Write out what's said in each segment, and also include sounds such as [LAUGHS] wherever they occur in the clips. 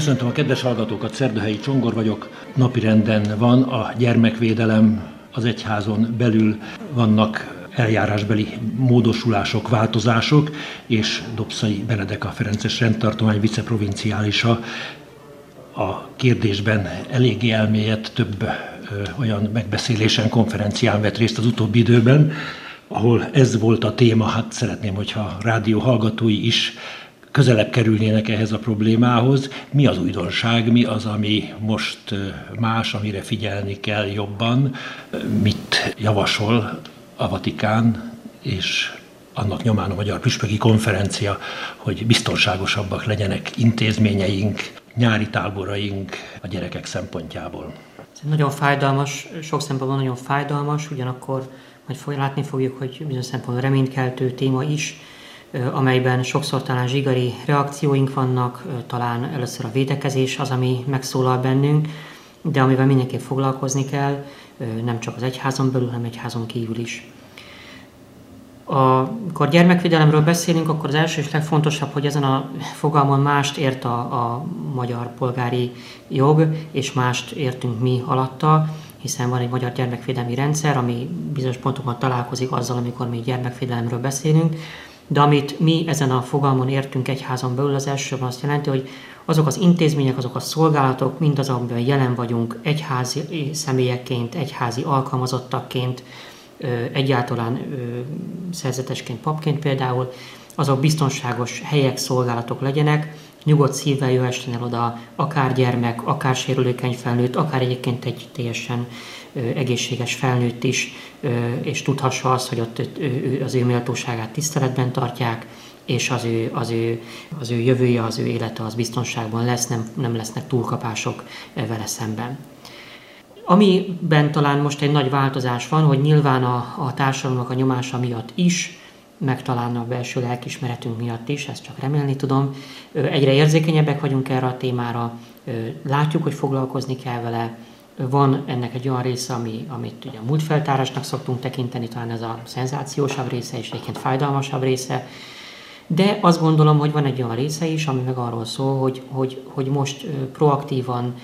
Köszöntöm a kedves hallgatókat, Szerdahelyi Csongor vagyok. Napirenden van a gyermekvédelem, az egyházon belül. Vannak eljárásbeli módosulások, változások, és Dobszai Benedek a Ferences rendtartomány viceprovinciálisa. A kérdésben eléggé elmélyett több ö, olyan megbeszélésen, konferencián vett részt az utóbbi időben, ahol ez volt a téma, hát szeretném, hogyha a rádió hallgatói is közelebb kerülnének ehhez a problémához. Mi az újdonság, mi az, ami most más, amire figyelni kell jobban, mit javasol a Vatikán, és annak nyomán a Magyar Püspöki Konferencia, hogy biztonságosabbak legyenek intézményeink, nyári táboraink a gyerekek szempontjából. Ez nagyon fájdalmas, sok szempontból nagyon fájdalmas, ugyanakkor majd látni fogjuk, hogy bizonyos szempontból reménykeltő téma is, amelyben sokszor talán zsigari reakcióink vannak, talán először a védekezés az, ami megszólal bennünk, de amivel mindenképp foglalkozni kell, nem csak az egyházon belül, hanem egyházon kívül is. Amikor gyermekvédelemről beszélünk, akkor az első és legfontosabb, hogy ezen a fogalmon mást ért a, a magyar polgári jog, és mást értünk mi alatta, hiszen van egy magyar gyermekvédelmi rendszer, ami bizonyos pontokon találkozik azzal, amikor mi gyermekvédelemről beszélünk, de amit mi ezen a fogalmon értünk egyházon belül, az elsősorban azt jelenti, hogy azok az intézmények, azok a szolgálatok, mind az, amiben jelen vagyunk egyházi személyekként, egyházi alkalmazottakként, egyáltalán szerzetesként, papként például, azok biztonságos helyek, szolgálatok legyenek, nyugodt szívvel jöhessen el oda akár gyermek, akár sérülékeny felnőtt, akár egyébként egy teljesen egészséges felnőtt is, és tudhassa azt, hogy ott az ő méltóságát tiszteletben tartják, és az ő, az, ő, az ő jövője, az ő élete az biztonságban lesz, nem, nem lesznek túlkapások vele szemben. Amiben talán most egy nagy változás van, hogy nyilván a, a társadalomnak a nyomása miatt is, meg talán a belső lelkismeretünk miatt is, ezt csak remélni tudom, egyre érzékenyebbek vagyunk erre a témára, látjuk, hogy foglalkozni kell vele, van ennek egy olyan része, ami, amit ugye a múltfeltárásnak szoktunk tekinteni, talán ez a szenzációsabb része és egyébként fájdalmasabb része, de azt gondolom, hogy van egy olyan része is, ami meg arról szól, hogy, hogy, hogy most proaktívan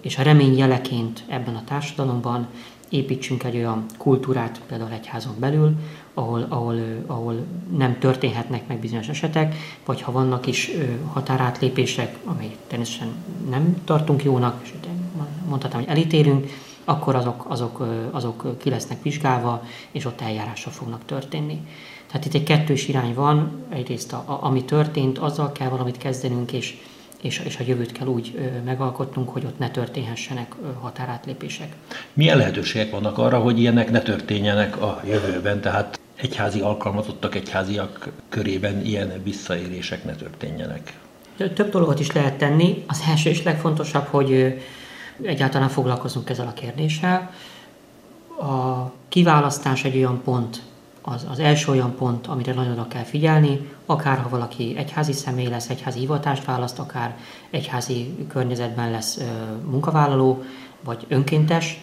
és a remény jeleként ebben a társadalomban építsünk egy olyan kultúrát, például egyházon belül, ahol, ahol, ahol nem történhetnek meg bizonyos esetek, vagy ha vannak is határátlépések, amely természetesen nem tartunk jónak, és mondhatom, hogy elítélünk, akkor azok, azok, azok ki lesznek vizsgálva, és ott eljárásra fognak történni. Tehát itt egy kettős irány van, egyrészt a, a, ami történt, azzal kell valamit kezdenünk, és, és, és a jövőt kell úgy megalkotnunk, hogy ott ne történhessenek határátlépések. Milyen lehetőségek vannak arra, hogy ilyenek ne történjenek a jövőben? Tehát egyházi alkalmazottak, egyháziak körében ilyen visszaérések ne történjenek? Több dolgot is lehet tenni. Az első és legfontosabb, hogy egyáltalán foglalkozunk ezzel a kérdéssel. A kiválasztás egy olyan pont, az, az első olyan pont, amire nagyon oda kell figyelni, akár ha valaki egyházi személy lesz, egyházi hivatást választ, akár egyházi környezetben lesz ö, munkavállaló, vagy önkéntes,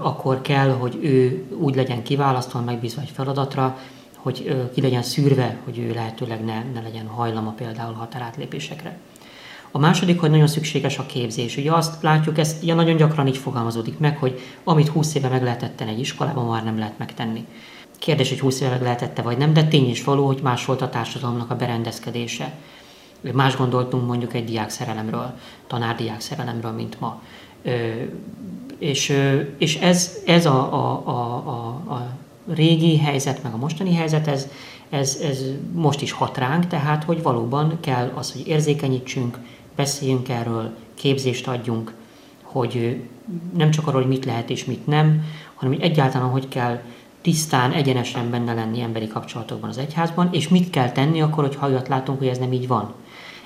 akkor kell, hogy ő úgy legyen kiválasztva, megbízva egy feladatra, hogy ki legyen szűrve, hogy ő lehetőleg ne, ne legyen hajlama például határátlépésekre. A második, hogy nagyon szükséges a képzés. Ugye azt látjuk, ez ugye nagyon gyakran így fogalmazódik meg, hogy amit 20 éve meg lehetett tenni egy iskolában, már nem lehet megtenni. Kérdés, hogy 20 éve meg lehetette vagy nem, de tény is való, hogy más volt a társadalomnak a berendezkedése. Más gondoltunk mondjuk egy diák szerelemről, tanárdiák szerelemről, mint ma. És, és ez, ez a, a, a, a, a régi helyzet, meg a mostani helyzet, ez, ez, ez most is hat ránk, tehát hogy valóban kell az, hogy érzékenyítsünk, beszéljünk erről, képzést adjunk, hogy nem csak arról, hogy mit lehet és mit nem, hanem hogy egyáltalán hogy kell tisztán, egyenesen benne lenni emberi kapcsolatokban az egyházban, és mit kell tenni akkor, hogy olyat látunk, hogy ez nem így van.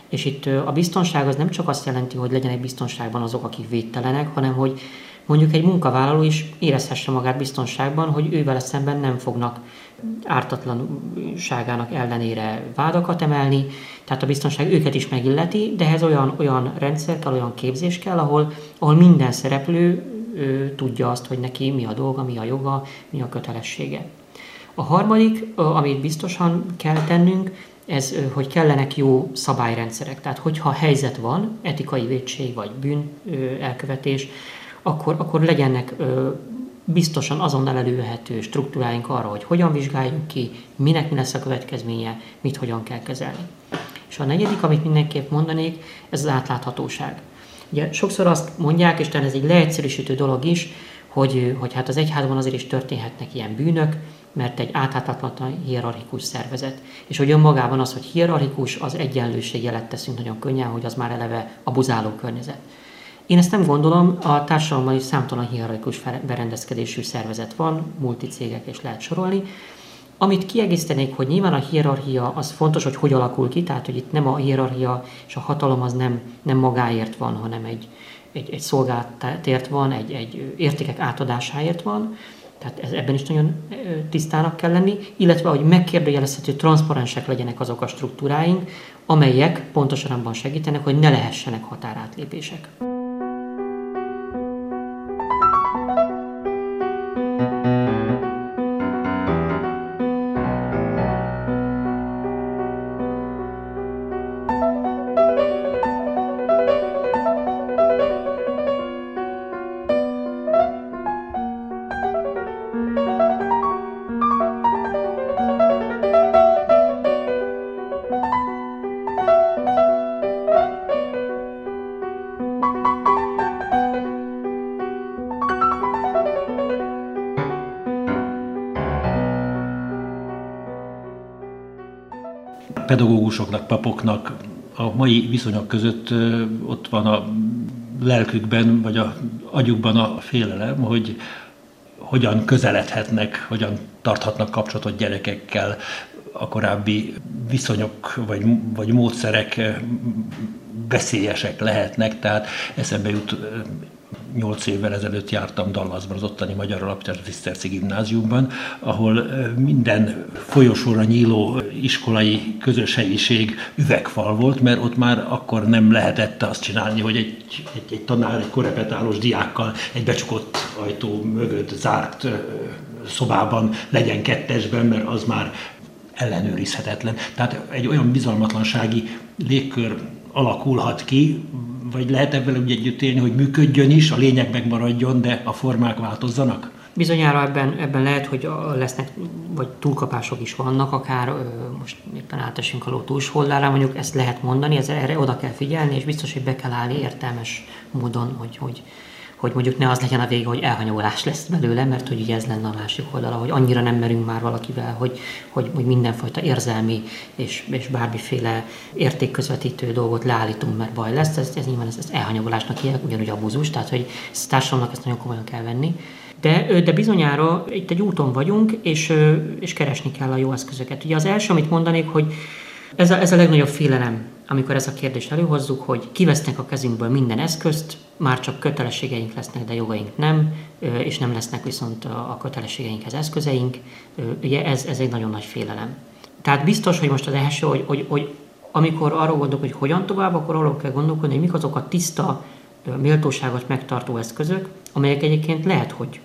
És itt a biztonság az nem csak azt jelenti, hogy legyenek biztonságban azok, akik védtelenek, hanem hogy mondjuk egy munkavállaló is érezhesse magát biztonságban, hogy ővel szemben nem fognak ártatlanságának ellenére vádakat emelni, tehát a biztonság őket is megilleti, de ehhez olyan, olyan rendszer kell, olyan képzés kell, ahol, ahol minden szereplő ő, tudja azt, hogy neki mi a dolga, mi a joga, mi a kötelessége. A harmadik, amit biztosan kell tennünk, ez, hogy kellenek jó szabályrendszerek. Tehát, hogyha helyzet van, etikai védség vagy bűn elkövetés, akkor, akkor legyenek biztosan azonnal elővehető struktúráink arra, hogy hogyan vizsgáljuk ki, minek mi lesz a következménye, mit hogyan kell kezelni. És a negyedik, amit mindenképp mondanék, ez az átláthatóság. Ugye sokszor azt mondják, és talán ez egy leegyszerűsítő dolog is, hogy, hogy hát az egyházban azért is történhetnek ilyen bűnök, mert egy átláthatatlan hierarchikus szervezet. És hogy önmagában az, hogy hierarchikus, az egyenlőség jelet teszünk nagyon könnyen, hogy az már eleve abuzáló környezet. Én ezt nem gondolom, a társadalomban is számtalan hierarchikus berendezkedésű szervezet van, multicégek és lehet sorolni. Amit kiegészítenék, hogy nyilván a hierarchia az fontos, hogy hogy alakul ki, tehát hogy itt nem a hierarchia és a hatalom az nem, nem magáért van, hanem egy, egy, egy szolgálatért van, egy, egy értékek átadásáért van, tehát ez, ebben is nagyon tisztának kell lenni, illetve hogy megkérdőjelezhető, transzparensek legyenek azok a struktúráink, amelyek pontosan abban segítenek, hogy ne lehessenek határátlépések. Pedagógusoknak, papoknak a mai viszonyok között ott van a lelkükben, vagy a agyukban a félelem, hogy hogyan közeledhetnek, hogyan tarthatnak kapcsolatot gyerekekkel, a korábbi viszonyok vagy, vagy módszerek veszélyesek lehetnek, tehát eszembe jut Nyolc évvel ezelőtt jártam Dallasban, az ottani Magyar Alapítás Tiszterci Gimnáziumban, ahol minden folyosóra nyíló iskolai közös helyiség üvegfal volt, mert ott már akkor nem lehetett azt csinálni, hogy egy, egy, egy tanár egy korepetálós diákkal egy becsukott ajtó mögött zárt szobában legyen kettesben, mert az már ellenőrizhetetlen. Tehát egy olyan bizalmatlansági légkör alakulhat ki, vagy lehet ebben úgy együtt élni, hogy működjön is, a lényeg megmaradjon, de a formák változzanak? Bizonyára ebben, ebben lehet, hogy lesznek, vagy túlkapások is vannak, akár most éppen átesünk a ló túlsoldára, mondjuk ezt lehet mondani, ez, erre oda kell figyelni, és biztos, hogy be kell állni értelmes módon, hogy, hogy, hogy mondjuk ne az legyen a vége, hogy elhanyagolás lesz belőle, mert hogy ugye ez lenne a másik oldala, hogy annyira nem merünk már valakivel, hogy, hogy, hogy mindenfajta érzelmi és, és bármiféle értékközvetítő dolgot leállítunk, mert baj lesz, ez, ez nyilván ez, ez elhanyagolásnak hívják, ugyanúgy abuzus, tehát hogy ez társadalomnak ezt nagyon komolyan kell venni. De, de bizonyára itt egy úton vagyunk, és, és keresni kell a jó eszközöket. Ugye az első, amit mondanék, hogy ez a, ez a legnagyobb félelem, amikor ez a kérdést előhozzuk, hogy kivesznek a kezünkből minden eszközt, már csak kötelességeink lesznek, de jogaink nem, és nem lesznek viszont a kötelességeinkhez eszközeink. Ugye ez, ez egy nagyon nagy félelem. Tehát biztos, hogy most az első, hogy, hogy, hogy amikor arról gondolok, hogy hogyan tovább, akkor arról kell gondolkodni, hogy mik azok a tiszta, méltóságot megtartó eszközök, amelyek egyébként lehet, hogy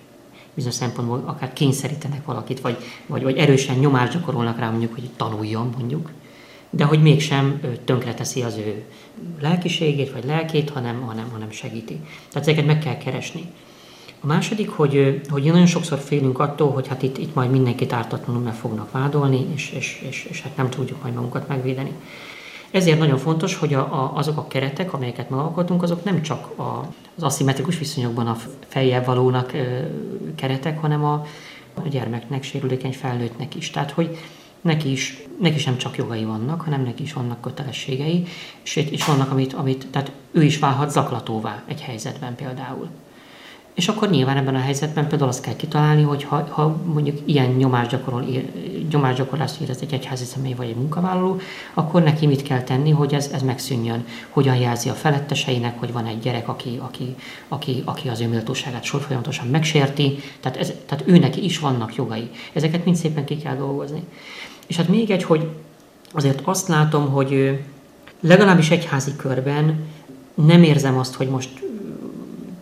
bizonyos szempontból akár kényszerítenek valakit, vagy, vagy, vagy erősen nyomást gyakorolnak rá mondjuk, hogy tanuljon mondjuk, de hogy mégsem tönkreteszi az ő lelkiségét vagy lelkét, hanem, hanem, hanem segíti. Tehát ezeket meg kell keresni. A második, hogy, hogy nagyon sokszor félünk attól, hogy hát itt, itt majd mindenkit ártatlanul meg fognak vádolni, és, és, és, és hát nem tudjuk majd magunkat megvédeni. Ezért nagyon fontos, hogy a, a, azok a keretek, amelyeket megalkotunk, azok nem csak a, az aszimmetrikus viszonyokban a fejjel valónak ö, keretek, hanem a, a gyermeknek, sérülékeny felnőttnek is. Tehát, hogy neki is, neki is nem csak jogai vannak, hanem neki is vannak kötelességei, és, és vannak, amit, amit, tehát ő is válhat zaklatóvá egy helyzetben például. És akkor nyilván ebben a helyzetben például azt kell kitalálni, hogy ha, ha mondjuk ilyen nyomásgyakorol, nyomásgyakorlást érez egy egyházi személy vagy egy munkavállaló, akkor neki mit kell tenni, hogy ez, ez megszűnjön. Hogyan jelzi a feletteseinek, hogy van egy gyerek, aki, aki, aki, aki az ő méltóságát sor folyamatosan megsérti, tehát, ez, tehát ő neki is vannak jogai. Ezeket mind szépen ki kell dolgozni. És hát még egy, hogy azért azt látom, hogy legalábbis egyházi körben nem érzem azt, hogy most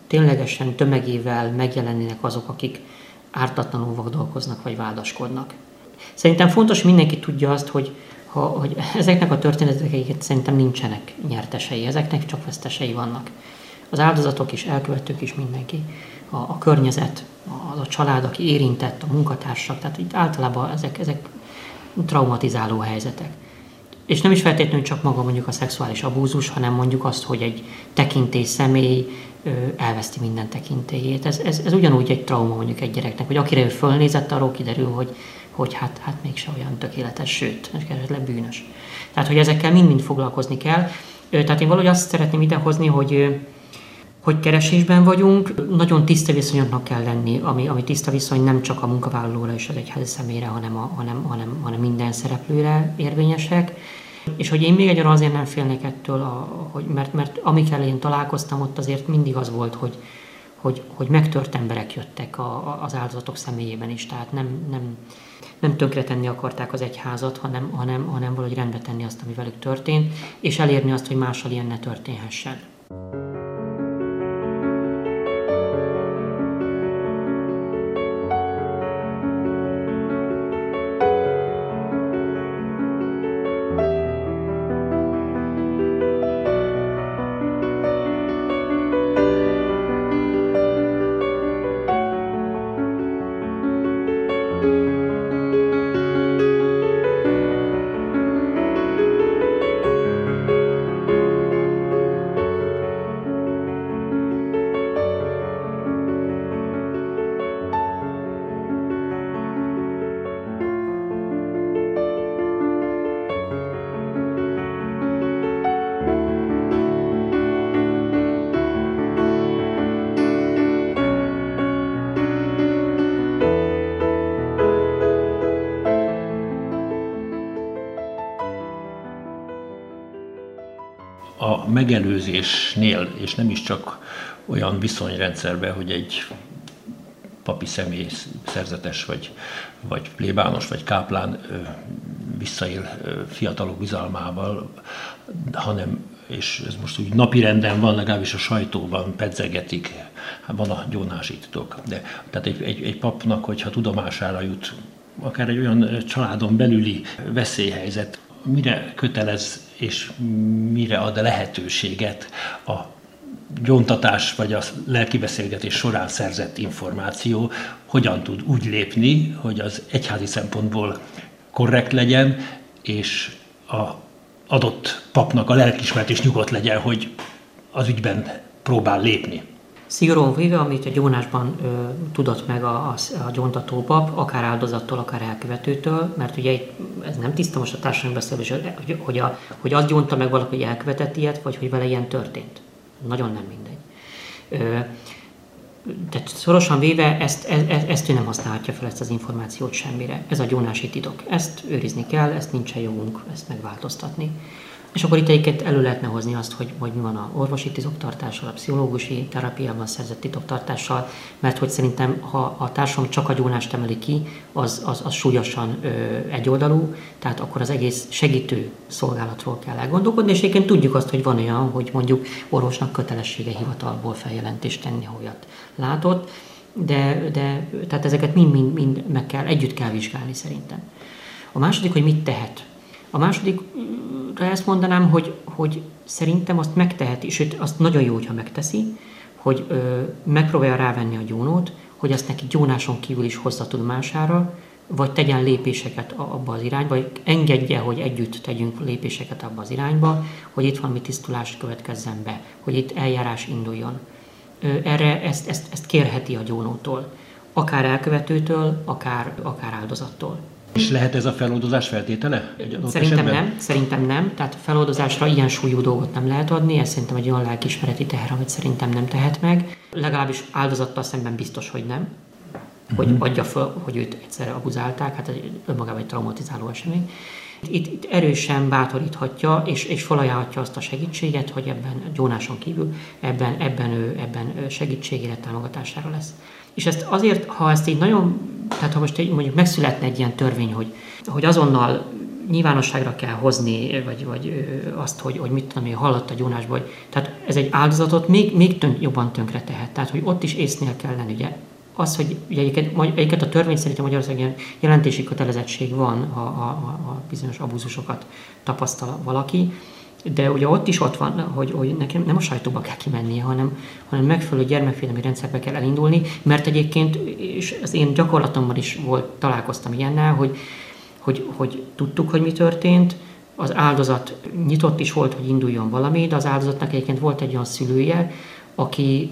ténylegesen tömegével megjelennének azok, akik ártatlanul dolgoznak vagy vádaskodnak. szerintem fontos, mindenki tudja azt, hogy, ha, hogy [LAUGHS] ezeknek a történeteknek szerintem nincsenek nyertesei, ezeknek csak vesztesei vannak. Az áldozatok is, elkövetők is mindenki, a, a környezet, az a család, aki érintett, a munkatársak, tehát itt általában ezek, ezek traumatizáló helyzetek. És nem is feltétlenül csak maga mondjuk a szexuális abúzus, hanem mondjuk azt, hogy egy tekintély személy elveszti minden tekintélyét. Ez, ez, ez ugyanúgy egy trauma mondjuk egy gyereknek, hogy akire ő fölnézett, arról kiderül, hogy, hogy hát, hát mégse olyan tökéletes, sőt, esetleg bűnös. Tehát, hogy ezekkel mind-mind foglalkozni kell. Tehát én valahogy azt szeretném idehozni, hogy hogy keresésben vagyunk, nagyon tiszta viszonyoknak kell lenni, ami, ami tiszta viszony nem csak a munkavállalóra és az egyházi személyre, hanem, a, hanem, hanem, hanem minden szereplőre érvényesek. És hogy én még egy azért nem félnék ettől, a, hogy, mert, mert amikkel én találkoztam, ott azért mindig az volt, hogy, hogy, hogy megtört emberek jöttek a, a, az áldozatok személyében is, tehát nem, nem, nem tönkretenni akarták az egyházat, hanem, hanem, hanem valahogy rendbe tenni azt, ami velük történt, és elérni azt, hogy mással ilyen ne történhessen. Megelőzésnél, és nem is csak olyan viszonyrendszerben, hogy egy papi személy szerzetes, vagy, vagy plébános, vagy káplán visszaél fiatalok bizalmával, hanem, és ez most úgy napi renden van, legalábbis a sajtóban pedzegetik, hát van a gyónási titok. De, tehát egy, egy, egy papnak, hogyha tudomására jut akár egy olyan családon belüli veszélyhelyzet, mire kötelez és mire ad lehetőséget a gyontatás vagy a lelkibeszélgetés során szerzett információ hogyan tud úgy lépni, hogy az egyházi szempontból korrekt legyen, és a adott papnak a lelkismert és nyugodt legyen, hogy az ügyben próbál lépni. Szigorúan véve, amit a gyónásban ö, tudott meg a, a, a gyóntató pap, akár áldozattól, akár elkövetőtől, mert ugye ez nem tiszta most a társadalmi beszélés, hogy, hogy, a, hogy az gyónta meg valaki, hogy elkövetett ilyet, vagy hogy vele ilyen történt. Nagyon nem mindegy. Ö, tehát szorosan véve ezt, ezt, e, ezt ő nem használhatja fel ezt az információt semmire. Ez a gyónási titok. Ezt őrizni kell, ezt nincsen jogunk ezt megváltoztatni. És akkor itt egyiket elő lehetne hozni azt, hogy, hogy mi van a orvosi titoktartással, a pszichológusi terápiában szerzett titoktartással, mert hogy szerintem, ha a társadalom csak a gyónást emeli ki, az, az, az súlyosan ö, egyoldalú, tehát akkor az egész segítő szolgálatról kell elgondolkodni, és egyébként tudjuk azt, hogy van olyan, hogy mondjuk orvosnak kötelessége hivatalból feljelentést tenni, ha olyat látott, de, de tehát ezeket mind-mind mind meg kell, együtt kell vizsgálni szerintem. A második, hogy mit tehet a másodikra ezt mondanám, hogy, hogy szerintem azt megteheti, sőt azt nagyon jó, hogyha megteszi, hogy ö, megpróbálja rávenni a gyónót, hogy azt neki gyónáson kívül is hozza tudomására, vagy tegyen lépéseket abba az irányba, vagy engedje, hogy együtt tegyünk lépéseket abba az irányba, hogy itt valami tisztulást következzen be, hogy itt eljárás induljon. Erre ezt, ezt, ezt kérheti a gyónótól, akár elkövetőtől, akár, akár áldozattól. És lehet ez a feloldozás feltétele? Szerintem esetben? nem, szerintem nem. Tehát feloldozásra ilyen súlyú dolgot nem lehet adni, ez szerintem egy olyan lelkismereti teher, amit szerintem nem tehet meg. Legalábbis áldozattal szemben biztos, hogy nem. Hogy uh-huh. adja fel, hogy őt egyszerre abuzálták, hát önmagában egy traumatizáló esemény. Itt, itt erősen bátoríthatja és, és felajánlhatja azt a segítséget, hogy ebben gyónáson kívül ebben, ebben, ő, ebben segítségére, támogatására lesz. És ezt azért, ha ezt így nagyon, tehát ha most egy, mondjuk megszületne egy ilyen törvény, hogy, hogy azonnal nyilvánosságra kell hozni, vagy, vagy azt, hogy, hogy mit tudom én, hallott a gyónásból, hogy, tehát ez egy áldozatot még, még tön, jobban tönkre tehet. Tehát, hogy ott is észnél kell lenni, ugye az, hogy egyiket, egyiket a törvény szerint a Magyarországon jelentési kötelezettség van, ha a, a, a bizonyos abúzusokat tapasztal valaki, de ugye ott is ott van, hogy, hogy nekem nem a sajtóba kell kimennie, hanem, hanem megfelelő gyermekvédelmi rendszerbe kell elindulni, mert egyébként, és az én gyakorlatomban is volt, találkoztam ilyennel, hogy, hogy, hogy tudtuk, hogy mi történt, az áldozat nyitott is volt, hogy induljon valami, de az áldozatnak egyébként volt egy olyan szülője, aki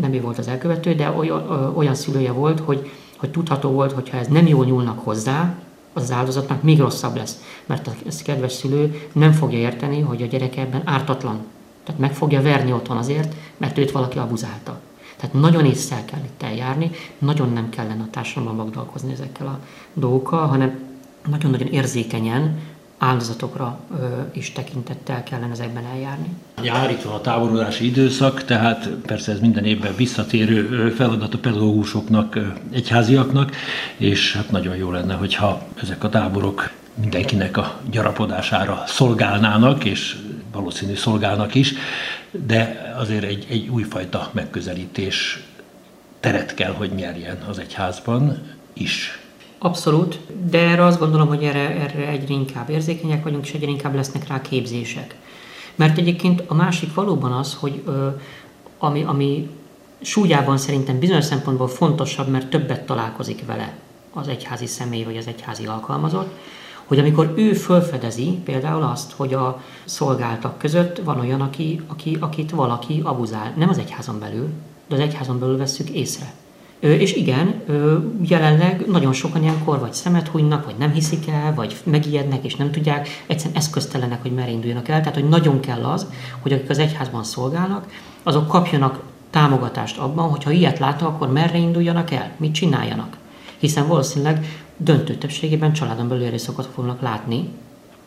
nem ő volt az elkövető, de olyan, olyan szülője volt, hogy, hogy tudható volt, hogy ha ez nem jól nyúlnak hozzá, az, áldozatnak még rosszabb lesz. Mert a kedves szülő nem fogja érteni, hogy a gyereke ebben ártatlan. Tehát meg fogja verni otthon azért, mert őt valaki abuzálta. Tehát nagyon észre kell itt eljárni, nagyon nem kellene a társadalomban magdalkozni ezekkel a dolgokkal, hanem nagyon-nagyon érzékenyen áldozatokra ö, is tekintettel kellene ezekben eljárni. Jár itt van a táborodási időszak, tehát persze ez minden évben visszatérő feladat a pedagógusoknak, egyháziaknak, és hát nagyon jó lenne, hogyha ezek a táborok mindenkinek a gyarapodására szolgálnának, és valószínű szolgálnak is, de azért egy, egy újfajta megközelítés teret kell, hogy nyerjen az egyházban is. Abszolút, de erre azt gondolom, hogy erre, erre egyre inkább érzékenyek vagyunk, és egyre inkább lesznek rá képzések. Mert egyébként a másik valóban az, hogy ö, ami, ami súlyában szerintem bizonyos szempontból fontosabb, mert többet találkozik vele az egyházi személy vagy az egyházi alkalmazott, hogy amikor ő fölfedezi például azt, hogy a szolgáltak között van olyan, aki, aki, akit valaki abuzál, nem az egyházon belül, de az egyházon belül vesszük észre. És igen, jelenleg nagyon sokan ilyenkor vagy szemet hunynak, vagy nem hiszik el, vagy megijednek és nem tudják, egyszerűen eszköztelenek, hogy merre induljanak el. Tehát, hogy nagyon kell az, hogy akik az egyházban szolgálnak, azok kapjanak támogatást abban, hogyha ilyet látnak, akkor merre induljanak el, mit csináljanak. Hiszen valószínűleg döntő többségében családon belül erőszakot fognak látni,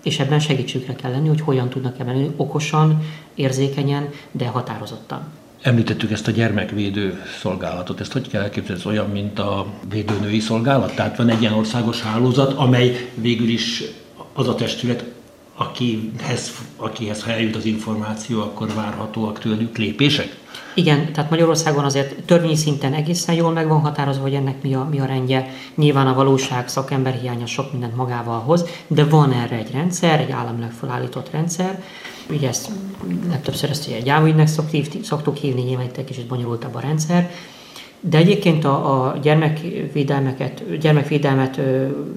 és ebben segítségükre kell lenni, hogy hogyan tudnak ebben okosan, érzékenyen, de határozottan. Említettük ezt a gyermekvédő szolgálatot. Ezt hogy kell elképzelni? Ez olyan, mint a védőnői szolgálat? Tehát van egy ilyen országos hálózat, amely végül is az a testület, akihez, akihez ha eljut az információ, akkor várhatóak tőlük lépések? Igen, tehát Magyarországon azért törvényi szinten egészen jól meg van határozva, hogy ennek mi a, mi a rendje. Nyilván a valóság, szakember hiánya sok mindent magával hoz, de van erre egy rendszer, egy államilag felállított rendszer. Ugye ezt legtöbbször ezt egy gyámügynek szoktuk hívni, nyilván egy kicsit bonyolultabb a rendszer. De egyébként a, a gyermekvédelmeket, gyermekvédelmet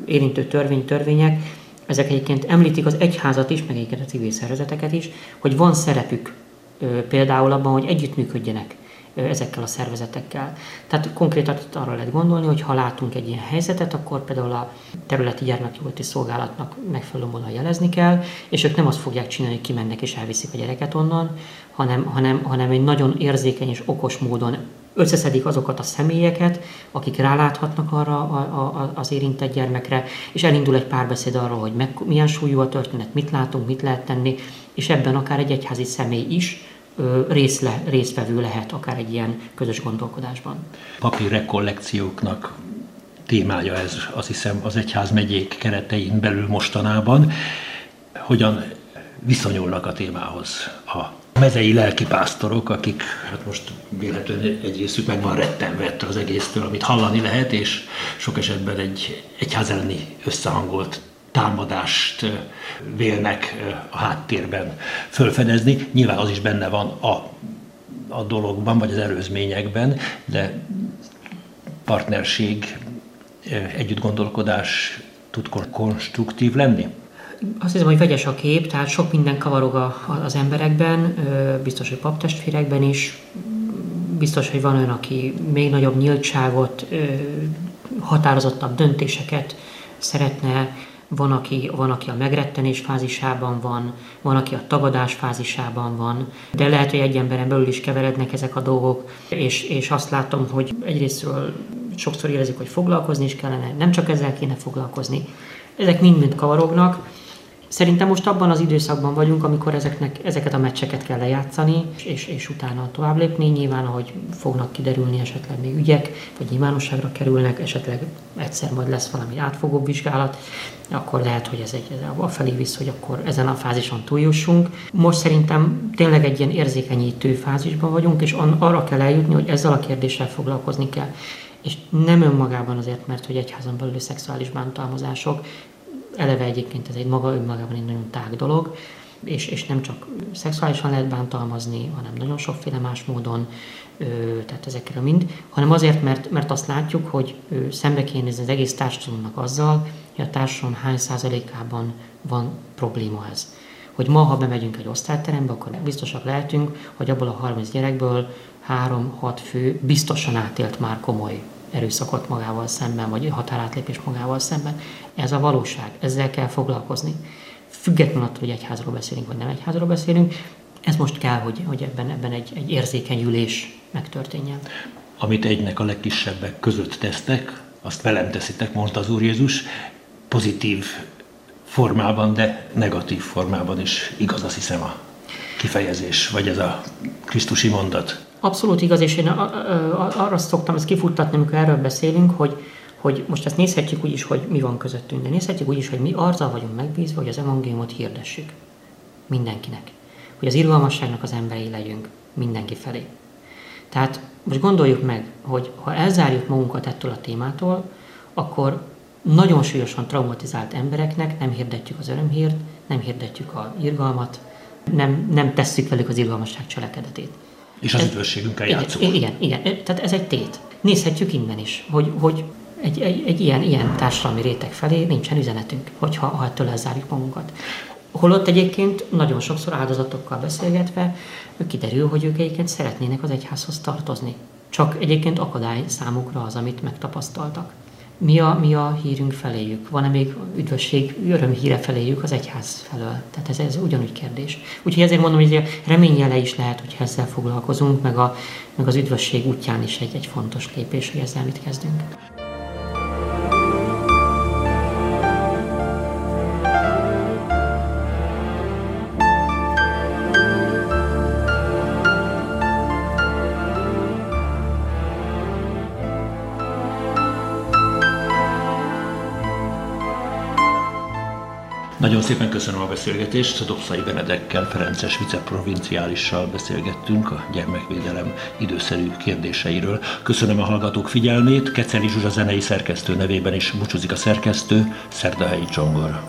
érintő törvény, törvények, ezek egyébként említik az egyházat is, meg egyébként a civil szervezeteket is, hogy van szerepük például abban, hogy együttműködjenek ezekkel a szervezetekkel. Tehát konkrétan arra lehet gondolni, hogy ha látunk egy ilyen helyzetet, akkor például a területi gyermekjóléti szolgálatnak megfelelő módon jelezni kell, és ők nem azt fogják csinálni, hogy kimennek és elviszik a gyereket onnan, hanem, hanem, hanem egy nagyon érzékeny és okos módon összeszedik azokat a személyeket, akik ráláthatnak arra a, a, az érintett gyermekre, és elindul egy párbeszéd arról, hogy meg, milyen súlyú a történet, mit látunk, mit lehet tenni, és ebben akár egy egyházi személy is részle, résztvevő lehet akár egy ilyen közös gondolkodásban. Papír rekollekcióknak témája ez, azt hiszem, az egyház megyék keretein belül mostanában. Hogyan viszonyulnak a témához a mezei lelkipásztorok, akik hát most véletlenül egy részük meg van rettenve az egésztől, amit hallani lehet, és sok esetben egy egyház elleni összehangolt támadást vélnek a háttérben fölfedezni. Nyilván az is benne van a, a dologban, vagy az előzményekben, de partnerség, együtt gondolkodás tud konstruktív lenni? Azt hiszem, hogy vegyes a kép, tehát sok minden kavarog a, az emberekben, biztos, hogy paptestvérekben is, biztos, hogy van olyan, aki még nagyobb nyíltságot, határozottabb döntéseket szeretne, van aki, van, aki a megrettenés fázisában van, van, aki a tagadás fázisában van, de lehet, hogy egy emberen belül is keverednek ezek a dolgok, és, és azt látom, hogy egyrésztről sokszor érezik, hogy foglalkozni is kellene, nem csak ezzel kéne foglalkozni. Ezek mind-mind kavarognak, Szerintem most abban az időszakban vagyunk, amikor ezeknek, ezeket a meccseket kell lejátszani, és, és utána tovább lépni. Nyilván, ahogy fognak kiderülni esetleg még ügyek, vagy nyilvánosságra kerülnek, esetleg egyszer majd lesz valami átfogó vizsgálat, akkor lehet, hogy ez egy a felé visz, hogy akkor ezen a fázison túljussunk. Most szerintem tényleg egy ilyen érzékenyítő fázisban vagyunk, és arra kell eljutni, hogy ezzel a kérdéssel foglalkozni kell. És nem önmagában azért, mert hogy egyházon belüli szexuális bántalmazások, eleve egyébként ez egy maga önmagában egy nagyon tág dolog, és, és nem csak szexuálisan lehet bántalmazni, hanem nagyon sokféle más módon, tehát ezekre mind, hanem azért, mert, mert azt látjuk, hogy szembe kéne az egész társadalomnak azzal, hogy a társadalom hány százalékában van probléma ez. Hogy ma, ha bemegyünk egy osztályterembe, akkor biztosak lehetünk, hogy abból a 30 gyerekből 3-6 fő biztosan átélt már komoly erőszakot magával szemben, vagy határátlépés magával szemben. Ez a valóság, ezzel kell foglalkozni. Függetlenül attól, hogy egyházról beszélünk, vagy nem egyházról beszélünk, ez most kell, hogy, hogy ebben, ebben egy, egy érzékenyülés megtörténjen. Amit egynek a legkisebbek között tesztek, azt velem teszitek, mondta az Úr Jézus, pozitív formában, de negatív formában is igaz, azt hiszem a kifejezés, vagy ez a Krisztusi mondat. Abszolút igaz, és én arra szoktam ezt kifuttatni, amikor erről beszélünk, hogy, hogy most ezt nézhetjük úgy is, hogy mi van közöttünk, de nézhetjük úgy is, hogy mi azzal vagyunk megbízva, hogy az evangéliumot hirdessük mindenkinek. Hogy az irgalmasságnak az emberei legyünk mindenki felé. Tehát most gondoljuk meg, hogy ha elzárjuk magunkat ettől a témától, akkor nagyon súlyosan traumatizált embereknek nem hirdetjük az örömhírt, nem hirdetjük a irgalmat, nem, nem tesszük velük az irgalmasság cselekedetét. És az üdvösségünkkel játszunk. Igen, igen, igen, tehát ez egy tét. Nézhetjük innen is, hogy, hogy egy, egy, egy ilyen, ilyen társadalmi réteg felé nincsen üzenetünk, hogyha ha ettől elzárjuk magunkat. Holott egyébként nagyon sokszor áldozatokkal beszélgetve kiderül, hogy ők egyébként szeretnének az egyházhoz tartozni. Csak egyébként akadály számukra az, amit megtapasztaltak. Mi a, mi a hírünk feléjük? Van-e még üdvösség, örömhíre feléjük az egyház felől? Tehát ez, ez ugyanúgy kérdés. Úgyhogy ezért mondom, hogy reményjele is lehet, hogy ezzel foglalkozunk, meg, a, meg az üdvösség útján is egy, egy fontos lépés, hogy ezzel mit kezdünk. Nagyon szépen köszönöm a beszélgetést. Dobszai Benedekkel, Ferences viceprovinciálissal beszélgettünk a gyermekvédelem időszerű kérdéseiről. Köszönöm a hallgatók figyelmét. Keceli Zsuzsa zenei szerkesztő nevében is búcsúzik a szerkesztő, Szerdahelyi Csongor.